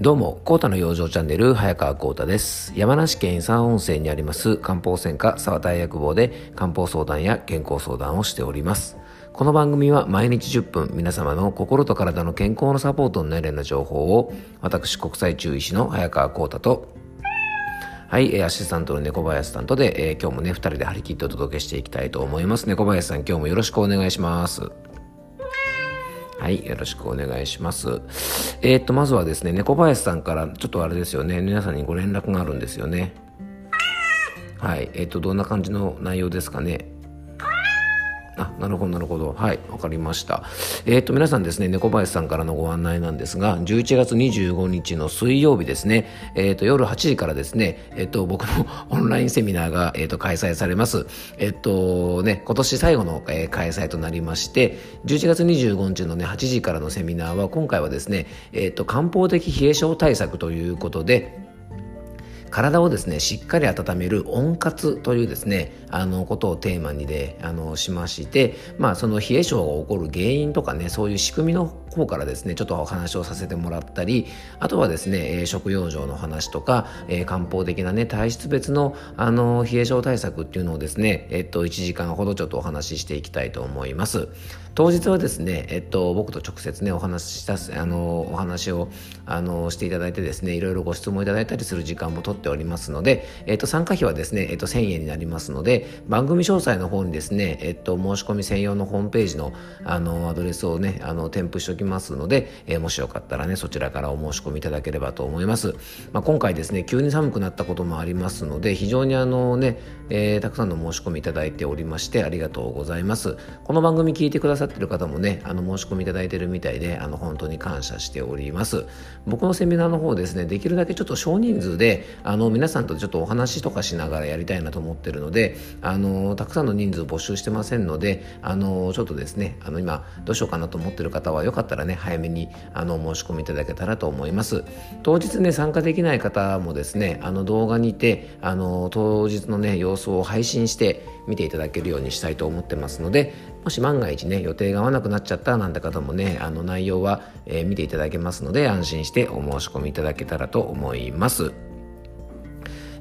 どうも、コータの養生チャンネル、早川コータです。山梨県三温泉にあります漢方専科沢田薬房で漢方相談や健康相談をしております。この番組は毎日10分皆様の心と体の健康のサポートになるような情報を私国際中医師の早川コータとはい、アシスタントの猫林さんとで、えー、今日もね、2人で張り切ってお届けしていきたいと思います。猫林さん、今日もよろしくお願いします。はい、よろしくお願いします。えー、っと、まずはですね、猫林さんからちょっとあれですよね、皆さんにご連絡があるんですよね。はい、えー、っと、どんな感じの内容ですかね。あ、なるほど、なるほど。はい、わかりました。えっ、ー、と、皆さんですね、猫林さんからのご案内なんですが、11月25日の水曜日ですね、えっ、ー、と、夜8時からですね、えっ、ー、と、僕の オンラインセミナーが、えっ、と、開催されます。えっと、ね、今年最後の、え開催となりまして、11月25日のね、8時からのセミナーは、今回はですね、えっと、漢方的冷え症対策ということで、体をですねしっかり温める温活というですねあのことをテーマにであのしましてまあその冷え性が起こる原因とかねそういう仕組みの方からですねちょっとお話をさせてもらったりあとはですね、え食用状の話とか、えー、漢方的なね体質別のあの冷え症対策っていうのをですねえっと1時間ほどちょっとお話ししていきたいと思います。当日はですねえっと僕と直接ねお話ししたあのお話をあのしていただいてですねいろいろご質問いただいたりする時間もとっておりますので、えっと、参加費はですね、えっと、1000円になりますので番組詳細の方にですね、えっと、申し込み専用のホームページのあのアドレスをねあの添付しておききますので、えー、もしよかったらねそちらからお申し込みいただければと思います、まあ、今回ですね急に寒くなったこともありますので非常にあのね、えー、たくさんの申し込みいただいておりましてありがとうございます。この番組聞いてくださってる方もねあの申し込みいただいてるみたいであの本当に感謝しております。僕のセミナーの方ですねできるだけちょっと少人数であの皆さんとちょっとお話とかしながらやりたいなと思ってるのであのたくさんの人数募集してませんのであのちょっとですねあの今どうしようかなと思ってる方はよかったたらね早めにあの申し込みいただけたらと思います当日ね参加できない方もですねあの動画にてあの当日のね様子を配信して見ていただけるようにしたいと思ってますのでもし万が一ね予定が合わなくなっちゃったなんて方もねあの内容は、えー、見ていただけますので安心してお申し込みいただけたらと思います。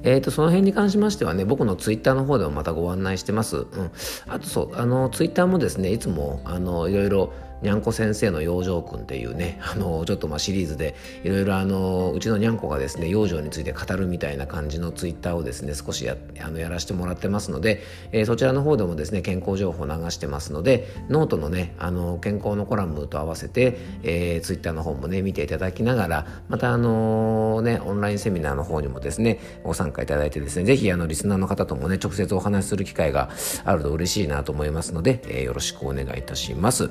えーと、その辺に関しましてはね僕のツイッターの方でもまたご案内してます。うん、あとそうあのツイッターもですねいつもあのいろいろにゃんこ先生の養生くんっていうね、あの、ちょっとまあシリーズで、いろいろあの、うちのにゃんこがですね、養生について語るみたいな感じのツイッターをですね、少しや、あの、やらせてもらってますので、えー、そちらの方でもですね、健康情報を流してますので、ノートのね、あの、健康のコラムと合わせて、えー、ツイッターの方もね、見ていただきながら、またあのね、オンラインセミナーの方にもですね、ご参加いただいてですね、ぜひあの、リスナーの方ともね、直接お話しする機会があると嬉しいなと思いますので、えー、よろしくお願いいたします。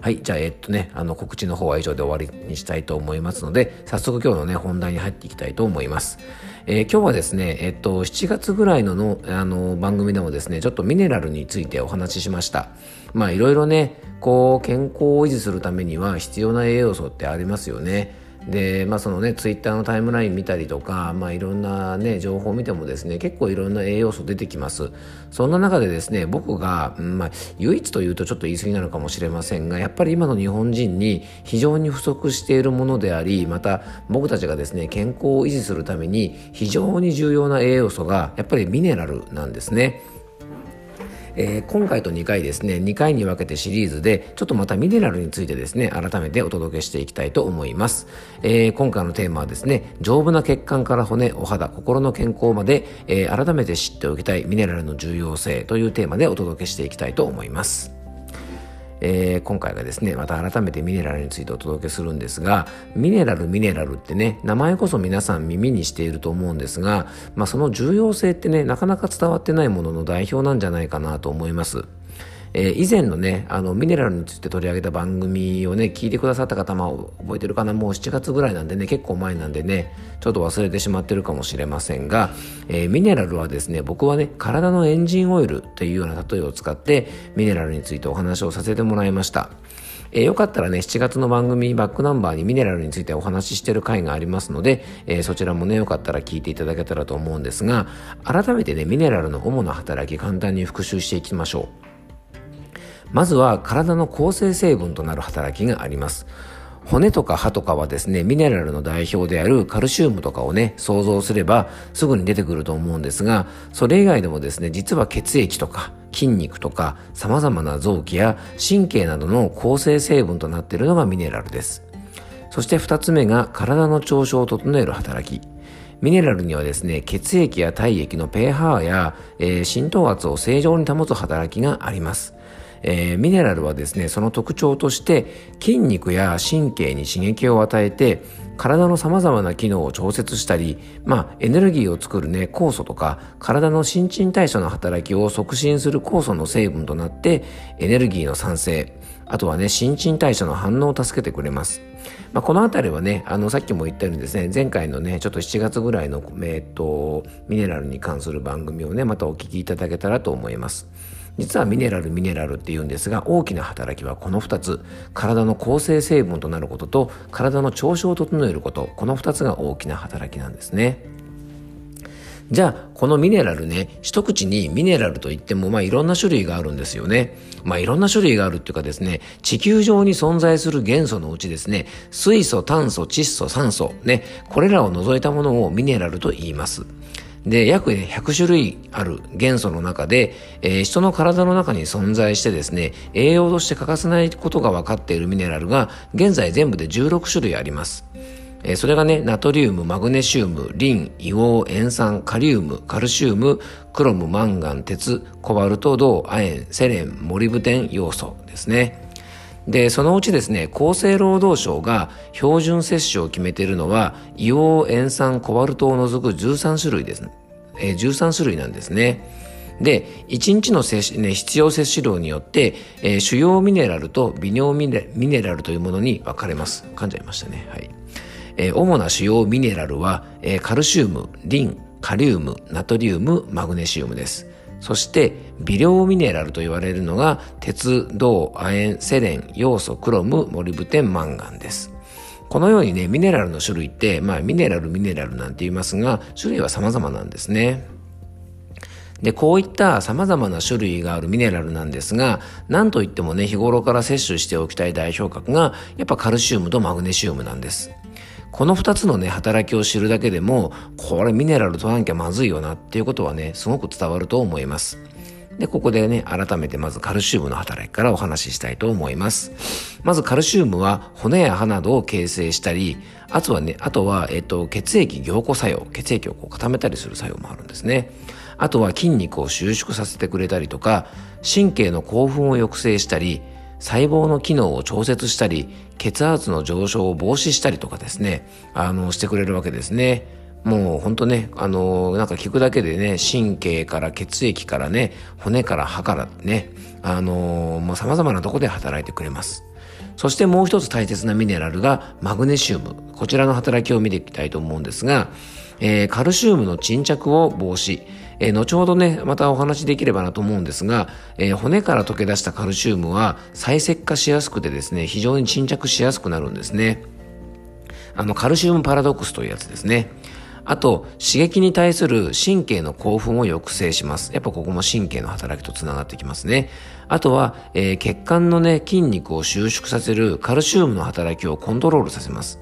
はい、じゃあ、えっとね、あの、告知の方は以上で終わりにしたいと思いますので、早速今日のね、本題に入っていきたいと思います。えー、今日はですね、えっと、7月ぐらいのの、あの、番組でもですね、ちょっとミネラルについてお話ししました。まあ、いろいろね、こう、健康を維持するためには必要な栄養素ってありますよね。でまあそのねツイッターのタイムライン見たりとか、まあ、いろんなね情報を見てもですね結構いろんな栄養素出てきますそんな中でですね僕が、まあ、唯一というとちょっと言い過ぎなのかもしれませんがやっぱり今の日本人に非常に不足しているものでありまた僕たちがですね健康を維持するために非常に重要な栄養素がやっぱりミネラルなんですね。えー、今回と2回ですね、2回に分けてシリーズで、ちょっとまたミネラルについてですね、改めてお届けしていきたいと思います。えー、今回のテーマはですね、丈夫な血管から骨、お肌、心の健康まで、えー、改めて知っておきたいミネラルの重要性というテーマでお届けしていきたいと思います。えー、今回がですね、また改めてミネラルについてお届けするんですが、ミネラル、ミネラルってね、名前こそ皆さん耳にしていると思うんですが、まあ、その重要性ってね、なかなか伝わってないものの代表なんじゃないかなと思います。えー、以前のね、あの、ミネラルについて取り上げた番組をね、聞いてくださった方も覚えてるかなもう7月ぐらいなんでね、結構前なんでね、ちょっと忘れてしまってるかもしれませんが、えー、ミネラルはですね、僕はね、体のエンジンオイルというような例えを使って、ミネラルについてお話をさせてもらいました。えー、よかったらね、7月の番組バックナンバーにミネラルについてお話ししてる回がありますので、えー、そちらもね、よかったら聞いていただけたらと思うんですが、改めてね、ミネラルの主な働き簡単に復習していきましょう。まずは体の構成成分となる働きがあります骨とか歯とかはですね、ミネラルの代表であるカルシウムとかをね、想像すればすぐに出てくると思うんですが、それ以外でもですね、実は血液とか筋肉とか様々な臓器や神経などの構成成分となっているのがミネラルです。そして二つ目が体の調子を整える働き。ミネラルにはですね、血液や体液の pH や、えー、浸透圧を正常に保つ働きがあります。えー、ミネラルはですね、その特徴として筋肉や神経に刺激を与えて体の様々な機能を調節したり、まあ、エネルギーを作るね、酵素とか、体の新陳代謝の働きを促進する酵素の成分となって、エネルギーの産生、あとはね、新陳代謝の反応を助けてくれます。まあ、このあたりはね、あの、さっきも言ったようにですね、前回のね、ちょっと7月ぐらいの、えっと、ミネラルに関する番組をね、またお聞きいただけたらと思います。実はミネラルミネラルって言うんですが大きな働きはこの2つ体の構成成分となることと体の調子を整えることこの2つが大きな働きなんですねじゃあ、このミネラルね、一口にミネラルといっても、まあいろんな種類があるんですよね。まあいろんな種類があるっていうかですね、地球上に存在する元素のうちですね、水素、炭素、窒素、酸素、ね、これらを除いたものをミネラルと言います。で、約100種類ある元素の中で、えー、人の体の中に存在してですね、栄養として欠かせないことが分かっているミネラルが、現在全部で16種類あります。えー、それがね、ナトリウム、マグネシウム、リン、硫黄、塩酸、カリウム、カルシウム、クロム、マンガン、鉄、コバルト、銅、亜鉛、セレン、モリブテン要素ですね。で、そのうちですね、厚生労働省が標準摂取を決めているのは、硫黄、塩酸、コバルトを除く13種類です。えー、13種類なんですね。で、1日の摂取、ね、必要摂取量によって、えー、主要ミネラルと微量ミネミネラルというものに分かれます。噛んじゃいましたね。はい。えー、主な主要ミネラルは、えー、カルシウム、リン、カリウム、ナトリウム、マグネシウムです。そして微量ミネラルと言われるのが鉄、銅、亜鉛、セレン、ヨウ素、クロム、モリブテン、マンガンです。このようにね、ミネラルの種類って、まあミネラル、ミネラルなんて言いますが、種類は様々なんですね。で、こういった様々な種類があるミネラルなんですが、なんといってもね、日頃から摂取しておきたい代表格が、やっぱカルシウムとマグネシウムなんです。この二つのね、働きを知るだけでも、これミネラル取らなきゃまずいよなっていうことはね、すごく伝わると思います。で、ここでね、改めてまずカルシウムの働きからお話ししたいと思います。まずカルシウムは骨や歯などを形成したり、あとはね、あとは、えっと、血液凝固作用、血液をこう固めたりする作用もあるんですね。あとは筋肉を収縮させてくれたりとか、神経の興奮を抑制したり、細胞の機能を調節したり、血圧の上昇を防止したりとかですね、あの、してくれるわけですね。もうほんとね、あのなんか聞くだけでね、神経から血液からね、骨から歯からね、あのもう様々なとこで働いてくれます。そしてもう一つ大切なミネラルがマグネシウム。こちらの働きを見ていきたいと思うんですが、えー、カルシウムの沈着を防止。えー、後ほどね、またお話しできればなと思うんですが、えー、骨から溶け出したカルシウムは再石化しやすくてですね、非常に沈着しやすくなるんですね。あの、カルシウムパラドックスというやつですね。あと、刺激に対する神経の興奮を抑制します。やっぱここも神経の働きとつながってきますね。あとは、えー、血管のね、筋肉を収縮させるカルシウムの働きをコントロールさせます。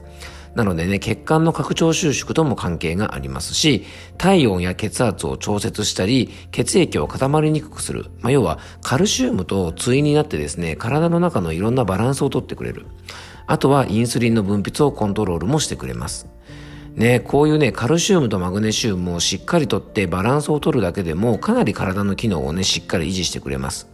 なのでね、血管の拡張収縮とも関係がありますし、体温や血圧を調節したり、血液を固まりにくくする。まあ、要は、カルシウムと対になってですね、体の中のいろんなバランスをとってくれる。あとは、インスリンの分泌をコントロールもしてくれます。ね、こういうね、カルシウムとマグネシウムをしっかりとってバランスを取るだけでも、かなり体の機能をね、しっかり維持してくれます。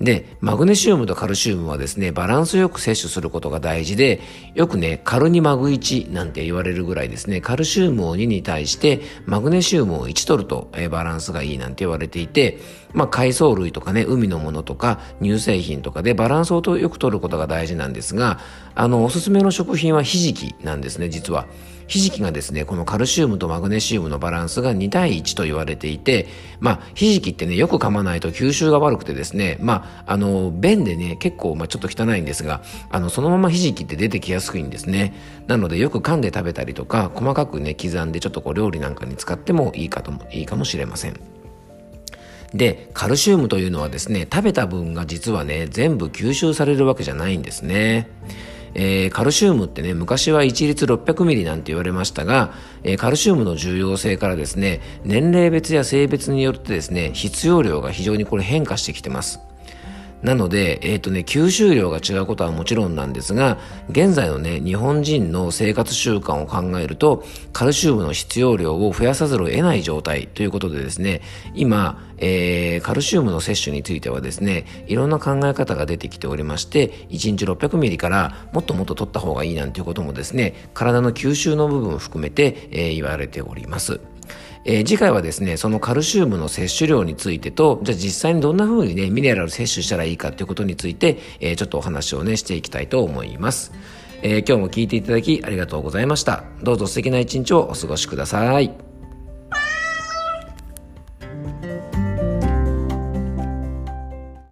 で、マグネシウムとカルシウムはですね、バランスよく摂取することが大事で、よくね、カルニマグ1なんて言われるぐらいですね、カルシウムを2に対して、マグネシウムを1取ると、えバランスがいいなんて言われていて、まあ、海藻類とかね、海のものとか、乳製品とかでバランスをよく取ることが大事なんですが、あの、おすすめの食品はひじきなんですね、実は。ひじきがですね、このカルシウムとマグネシウムのバランスが2対1と言われていて、まあ、ひじきってね、よく噛まないと吸収が悪くてですね、まあ、あの、便でね、結構、まあ、ちょっと汚いんですが、あの、そのままひじきって出てきやすいんですね。なので、よく噛んで食べたりとか、細かくね、刻んでちょっとこう、料理なんかに使ってもいいかとも、いいかもしれません。で、カルシウムというのはですね、食べた分が実はね、全部吸収されるわけじゃないんですね。えー、カルシウムってね、昔は一律600ミリなんて言われましたが、えー、カルシウムの重要性からですね、年齢別や性別によってですね、必要量が非常にこれ変化してきてます。なので、えっ、ー、とね、吸収量が違うことはもちろんなんですが、現在のね、日本人の生活習慣を考えると、カルシウムの必要量を増やさざるを得ない状態ということでですね、今、えー、カルシウムの摂取についてはですね、いろんな考え方が出てきておりまして、1日600ミリからもっともっと取った方がいいなんていうこともですね、体の吸収の部分を含めて、えー、言われております。えー、次回はですね、そのカルシウムの摂取量についてと、じゃあ実際にどんな風にね、ミネラル摂取したらいいかということについて、えー、ちょっとお話をね、していきたいと思います。えー、今日も聞いていただきありがとうございました。どうぞ素敵な一日をお過ごしください。